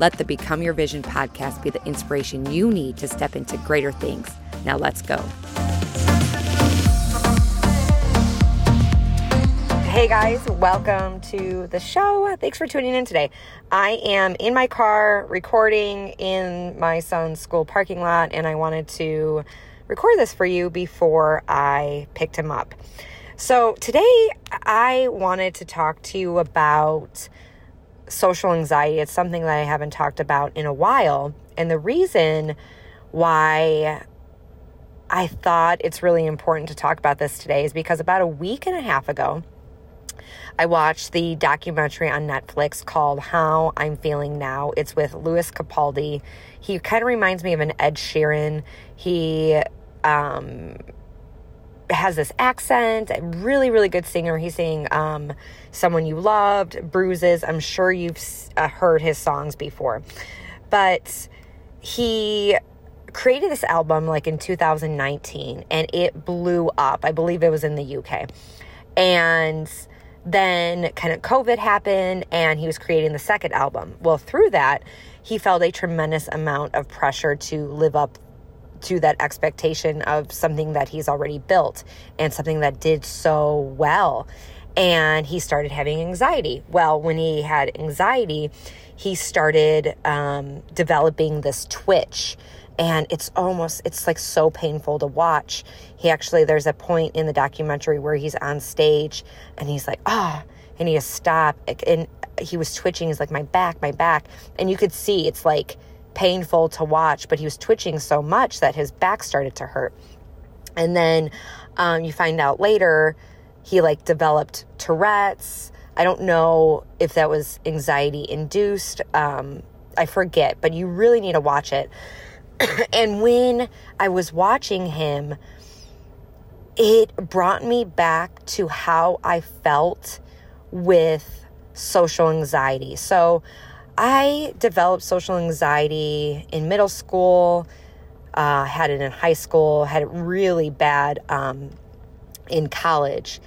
Let the Become Your Vision podcast be the inspiration you need to step into greater things. Now, let's go. Hey guys, welcome to the show. Thanks for tuning in today. I am in my car recording in my son's school parking lot, and I wanted to record this for you before I picked him up. So, today I wanted to talk to you about social anxiety. It's something that I haven't talked about in a while. And the reason why I thought it's really important to talk about this today is because about a week and a half ago, I watched the documentary on Netflix called How I'm Feeling Now. It's with Lewis Capaldi. He kind of reminds me of an Ed Sheeran. He um, has this accent, a really, really good singer. He's singing um, Someone You Loved, Bruises. I'm sure you've uh, heard his songs before. But he created this album like in 2019 and it blew up. I believe it was in the UK. And then kind of COVID happened and he was creating the second album. Well, through that, he felt a tremendous amount of pressure to live up to that expectation of something that he's already built and something that did so well. And he started having anxiety. Well, when he had anxiety, he started um, developing this twitch. And it's almost it's like so painful to watch. He actually there's a point in the documentary where he's on stage and he's like ah oh, and he has stopped and he was twitching. He's like my back my back. And you could see it's like painful to watch, but he was twitching so much that his back started to hurt. And then um, you find out later he like developed Tourette's. I don't know if that was anxiety induced. Um, I forget, but you really need to watch it. and when I was watching him, it brought me back to how I felt with social anxiety. So I developed social anxiety in middle school, uh, had it in high school, had it really bad um, in college.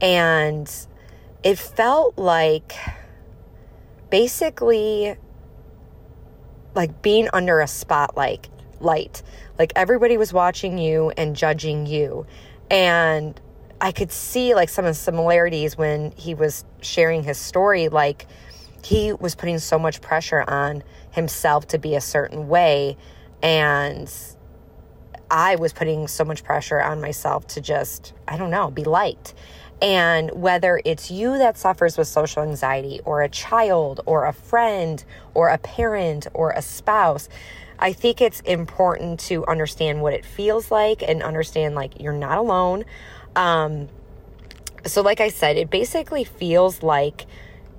And it felt like basically like being under a spotlight light like everybody was watching you and judging you and i could see like some of the similarities when he was sharing his story like he was putting so much pressure on himself to be a certain way and I was putting so much pressure on myself to just, I don't know, be liked. And whether it's you that suffers with social anxiety, or a child, or a friend, or a parent, or a spouse, I think it's important to understand what it feels like and understand like you're not alone. Um, so, like I said, it basically feels like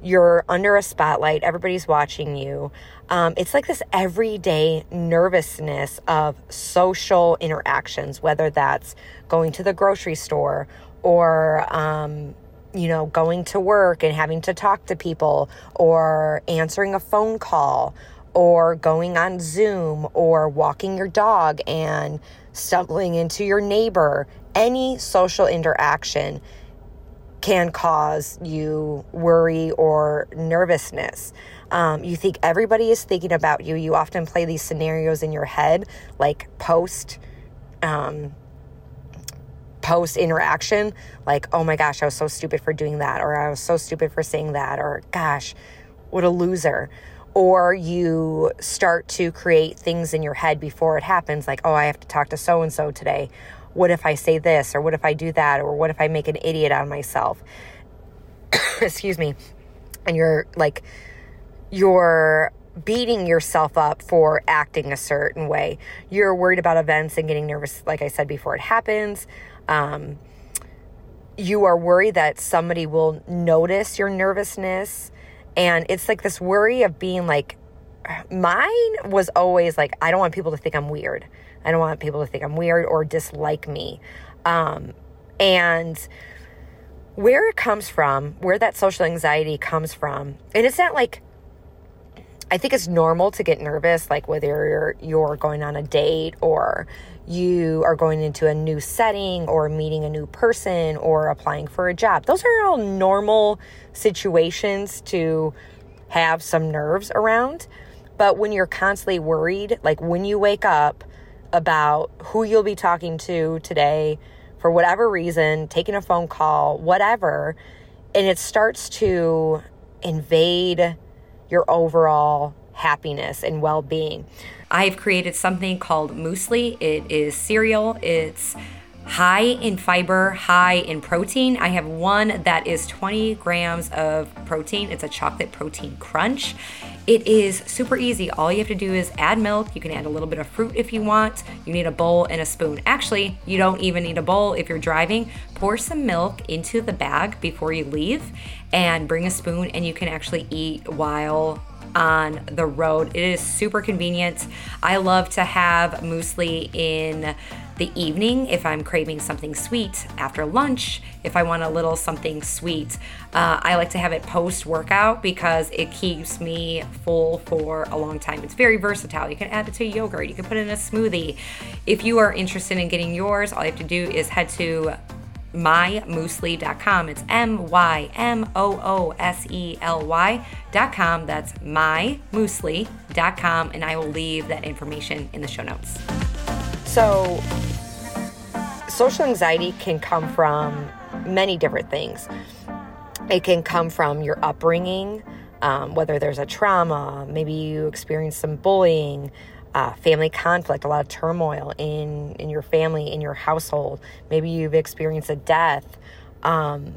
you're under a spotlight, everybody's watching you. Um, it's like this everyday nervousness of social interactions, whether that's going to the grocery store or, um, you know, going to work and having to talk to people or answering a phone call or going on Zoom or walking your dog and stumbling into your neighbor. Any social interaction can cause you worry or nervousness. Um, you think everybody is thinking about you. You often play these scenarios in your head, like post. Um, post interaction like oh my gosh i was so stupid for doing that or i was so stupid for saying that or gosh what a loser or you start to create things in your head before it happens like oh i have to talk to so and so today what if I say this or what if I do that or what if I make an idiot out of myself? Excuse me. And you're like, you're beating yourself up for acting a certain way. You're worried about events and getting nervous, like I said before it happens. Um, you are worried that somebody will notice your nervousness. And it's like this worry of being like, mine was always like, I don't want people to think I'm weird. I don't want people to think I'm weird or dislike me. Um, and where it comes from, where that social anxiety comes from, and it's not like I think it's normal to get nervous, like whether you're, you're going on a date or you are going into a new setting or meeting a new person or applying for a job. Those are all normal situations to have some nerves around. But when you're constantly worried, like when you wake up about who you'll be talking to today for whatever reason, taking a phone call, whatever, and it starts to invade your overall happiness and well being. I've created something called Moosely. It is cereal. It's high in fiber, high in protein. I have one that is 20 grams of protein. It's a chocolate protein crunch. It is super easy. All you have to do is add milk. You can add a little bit of fruit if you want. You need a bowl and a spoon. Actually, you don't even need a bowl if you're driving. Pour some milk into the bag before you leave and bring a spoon, and you can actually eat while on the road. It is super convenient. I love to have Moosely in the evening if I'm craving something sweet after lunch, if I want a little something sweet. Uh, I like to have it post workout because it keeps me full for a long time. It's very versatile. You can add it to yogurt, you can put it in a smoothie. If you are interested in getting yours, all you have to do is head to mymoosely.com. It's M Y M O O S E L Y.com. That's mymoosely.com, and I will leave that information in the show notes. So, social anxiety can come from many different things. It can come from your upbringing, um, whether there's a trauma, maybe you experience some bullying, uh, family conflict, a lot of turmoil in in your family, in your household. Maybe you've experienced a death. Um,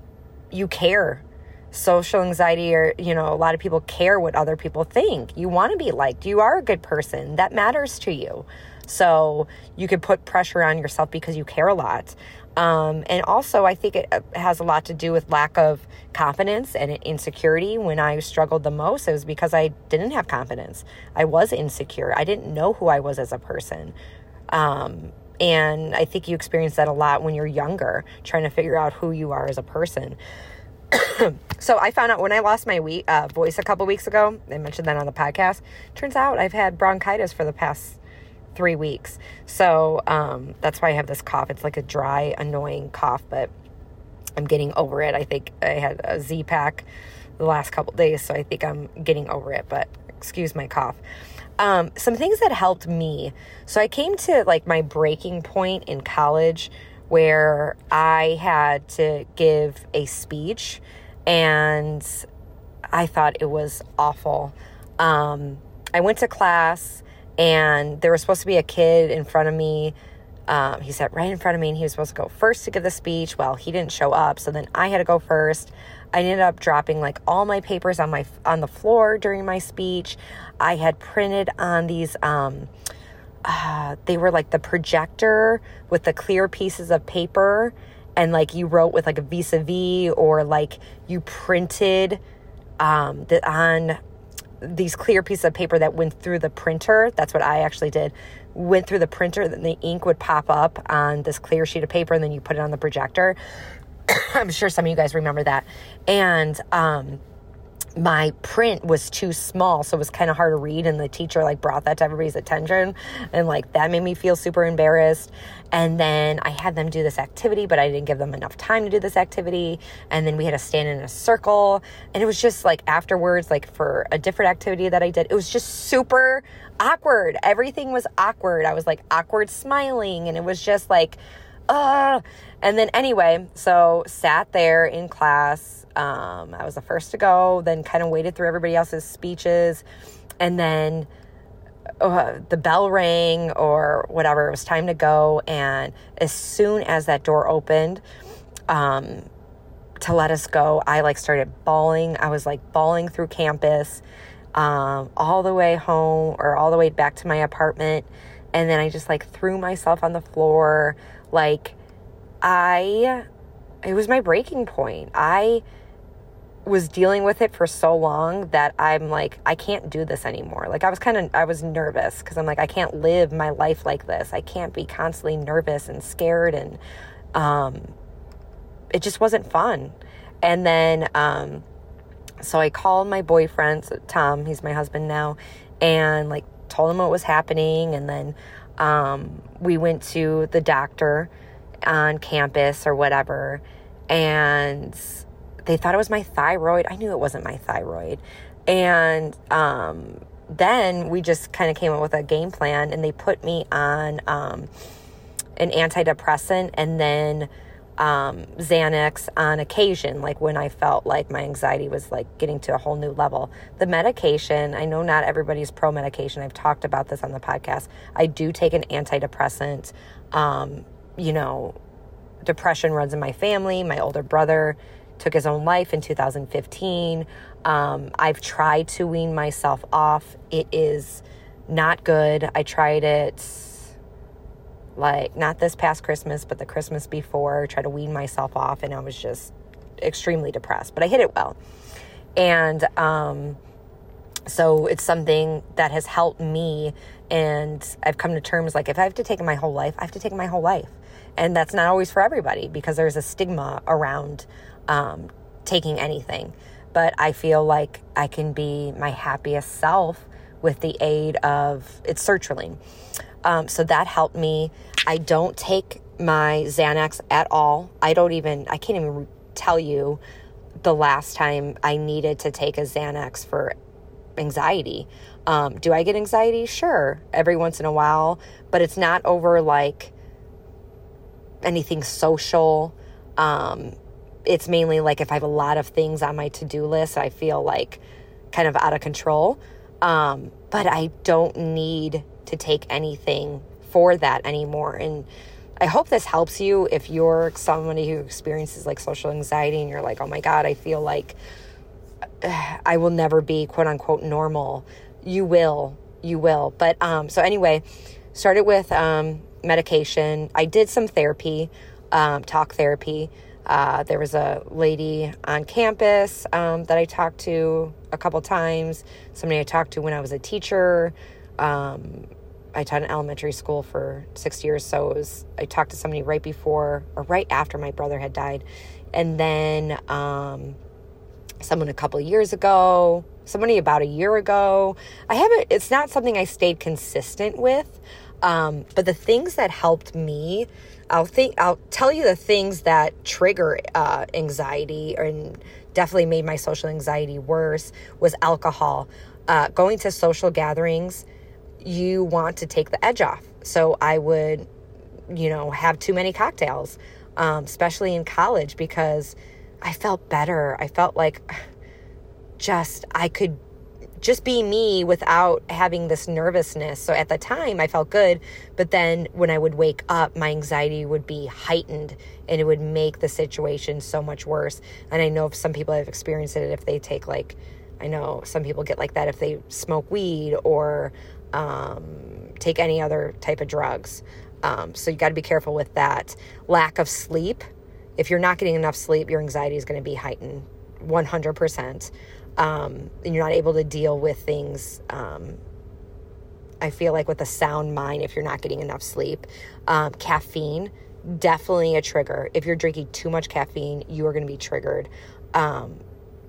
you care. Social anxiety, or you know, a lot of people care what other people think. You want to be liked. You are a good person. That matters to you. So you could put pressure on yourself because you care a lot. Um, and also, I think it uh, has a lot to do with lack of confidence and insecurity. When I struggled the most, it was because I didn't have confidence. I was insecure. I didn't know who I was as a person. Um, and I think you experience that a lot when you're younger, trying to figure out who you are as a person. so I found out when I lost my we- uh, voice a couple weeks ago, I mentioned that on the podcast. Turns out I've had bronchitis for the past three weeks. So um, that's why I have this cough. It's like a dry, annoying cough, but I'm getting over it. I think I had a Z pack the last couple days, so I think I'm getting over it, but excuse my cough. Um, some things that helped me. So I came to like my breaking point in college where I had to give a speech and I thought it was awful. Um, I went to class and there was supposed to be a kid in front of me. Um, he sat right in front of me and he was supposed to go first to give the speech. Well, he didn't show up, so then I had to go first. I ended up dropping like all my papers on my on the floor during my speech. I had printed on these um, uh, they were like the projector with the clear pieces of paper and like you wrote with like a vis-a-vis or like you printed um, the, on these clear pieces of paper that went through the printer. That's what I actually did. Went through the printer, then the ink would pop up on this clear sheet of paper, and then you put it on the projector. I'm sure some of you guys remember that. And um, my print was too small so it was kind of hard to read and the teacher like brought that to everybody's attention and like that made me feel super embarrassed. And then i had them do this activity but i didn't give them enough time to do this activity. And then we had to stand in a circle and it was just like afterwards like for a different activity that i did it was just super awkward. Everything was awkward. I was like awkward smiling and it was just like uh and then anyway so sat there in class um, I was the first to go, then kind of waited through everybody else's speeches. And then uh, the bell rang or whatever. It was time to go. And as soon as that door opened, um, to let us go, I like started bawling. I was like bawling through campus, um, all the way home or all the way back to my apartment. And then I just like threw myself on the floor. Like, I, it was my breaking point. I, was dealing with it for so long that I'm like, I can't do this anymore. Like, I was kind of, I was nervous because I'm like, I can't live my life like this. I can't be constantly nervous and scared. And um, it just wasn't fun. And then, um, so I called my boyfriend, Tom, he's my husband now, and like told him what was happening. And then um, we went to the doctor on campus or whatever. And they thought it was my thyroid. I knew it wasn't my thyroid. And um, then we just kind of came up with a game plan and they put me on um, an antidepressant and then um, Xanax on occasion, like when I felt like my anxiety was like getting to a whole new level. The medication, I know not everybody's pro medication. I've talked about this on the podcast. I do take an antidepressant. Um, you know, depression runs in my family. My older brother took his own life in 2015. Um, I've tried to wean myself off. It is not good. I tried it like not this past Christmas, but the Christmas before, try to wean myself off, and I was just extremely depressed. But I hit it well. And um, so it's something that has helped me. And I've come to terms like if I have to take my whole life, I have to take my whole life. And that's not always for everybody because there's a stigma around um, taking anything. But I feel like I can be my happiest self with the aid of it's sertraline. Um, so that helped me. I don't take my Xanax at all. I don't even, I can't even tell you the last time I needed to take a Xanax for anxiety. Um, do I get anxiety? Sure, every once in a while, but it's not over like anything social. Um, it's mainly like if I have a lot of things on my to do list, I feel like kind of out of control. Um, but I don't need to take anything for that anymore. And I hope this helps you if you're somebody who experiences like social anxiety and you're like, oh my God, I feel like I will never be quote unquote normal. You will, you will. But um, so anyway, started with um, medication. I did some therapy, um, talk therapy. Uh, there was a lady on campus um, that I talked to a couple times. Somebody I talked to when I was a teacher. Um, I taught in elementary school for six years, so it was I talked to somebody right before or right after my brother had died, and then um, someone a couple years ago, somebody about a year ago. I haven't. It's not something I stayed consistent with, um, but the things that helped me, I'll think I'll tell you the things that trigger uh, anxiety and definitely made my social anxiety worse was alcohol. Uh, going to social gatherings you want to take the edge off. So I would, you know, have too many cocktails, um, especially in college, because I felt better. I felt like just I could just be me without having this nervousness. So at the time, I felt good. But then when I would wake up, my anxiety would be heightened and it would make the situation so much worse. And I know if some people have experienced it if they take, like, I know some people get like that if they smoke weed or um, take any other type of drugs. Um, so you got to be careful with that. Lack of sleep. If you're not getting enough sleep, your anxiety is going to be heightened 100%. Um, and you're not able to deal with things. Um, I feel like with a sound mind, if you're not getting enough sleep, um, caffeine definitely a trigger. If you're drinking too much caffeine, you are going to be triggered. Um,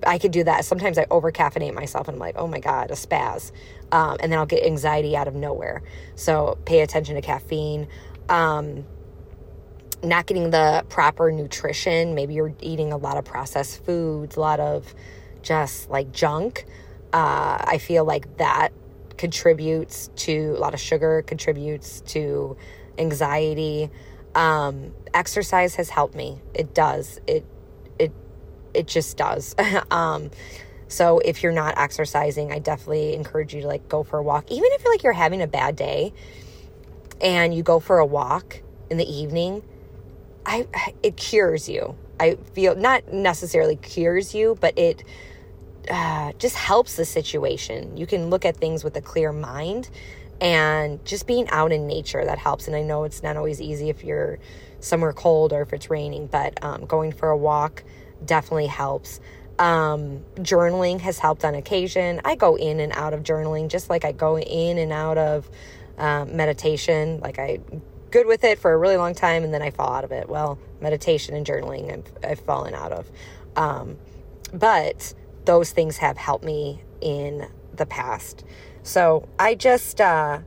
I could do that. Sometimes I over caffeinate myself and I'm like, oh my God, a spaz. Um, and then I'll get anxiety out of nowhere. So pay attention to caffeine. Um, not getting the proper nutrition. Maybe you're eating a lot of processed foods, a lot of just like junk. Uh, I feel like that contributes to a lot of sugar, contributes to anxiety. Um, exercise has helped me. It does. It it it just does. um, so if you're not exercising, I definitely encourage you to like go for a walk. Even if you're like you're having a bad day and you go for a walk in the evening, I it cures you. I feel not necessarily cures you, but it uh, just helps the situation. You can look at things with a clear mind and just being out in nature that helps. And I know it's not always easy if you're somewhere cold or if it's raining, but um, going for a walk definitely helps. Um, journaling has helped on occasion. I go in and out of journaling just like I go in and out of um, meditation. Like I good with it for a really long time and then I fall out of it. Well, meditation and journaling I've, I've fallen out of. Um, but those things have helped me in the past. So I just, uh,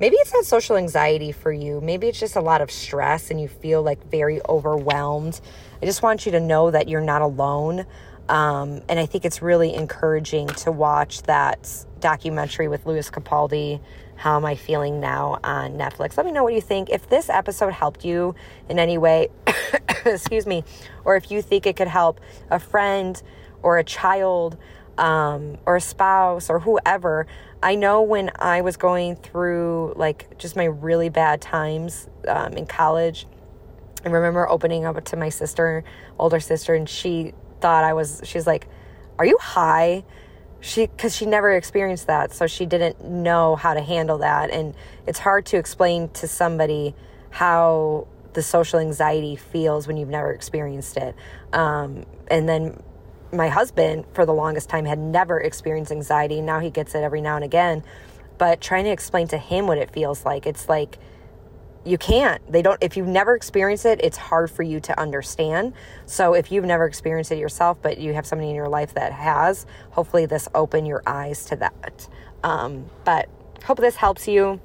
maybe it's not social anxiety for you. Maybe it's just a lot of stress and you feel like very overwhelmed. I just want you to know that you're not alone. Um, and I think it's really encouraging to watch that documentary with Lewis Capaldi, How Am I Feeling Now, on Netflix. Let me know what you think. If this episode helped you in any way, excuse me, or if you think it could help a friend or a child um, or a spouse or whoever. I know when I was going through like just my really bad times um, in college, I remember opening up to my sister, older sister, and she thought I was, she's like, Are you high? She, because she never experienced that, so she didn't know how to handle that. And it's hard to explain to somebody how the social anxiety feels when you've never experienced it. Um, and then my husband, for the longest time, had never experienced anxiety. Now he gets it every now and again. But trying to explain to him what it feels like, it's like, you can't. They don't if you've never experienced it it's hard for you to understand. So if you've never experienced it yourself but you have somebody in your life that has hopefully this open your eyes to that. Um, but hope this helps you.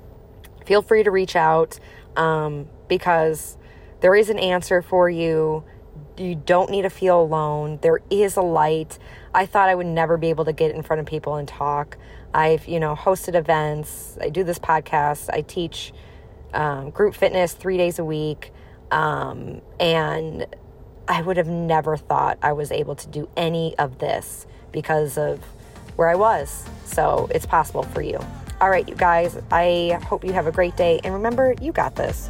Feel free to reach out um, because there is an answer for you you don't need to feel alone there is a light i thought i would never be able to get in front of people and talk i've you know hosted events i do this podcast i teach um, group fitness three days a week. Um, and I would have never thought I was able to do any of this because of where I was. So it's possible for you. All right, you guys, I hope you have a great day. And remember, you got this.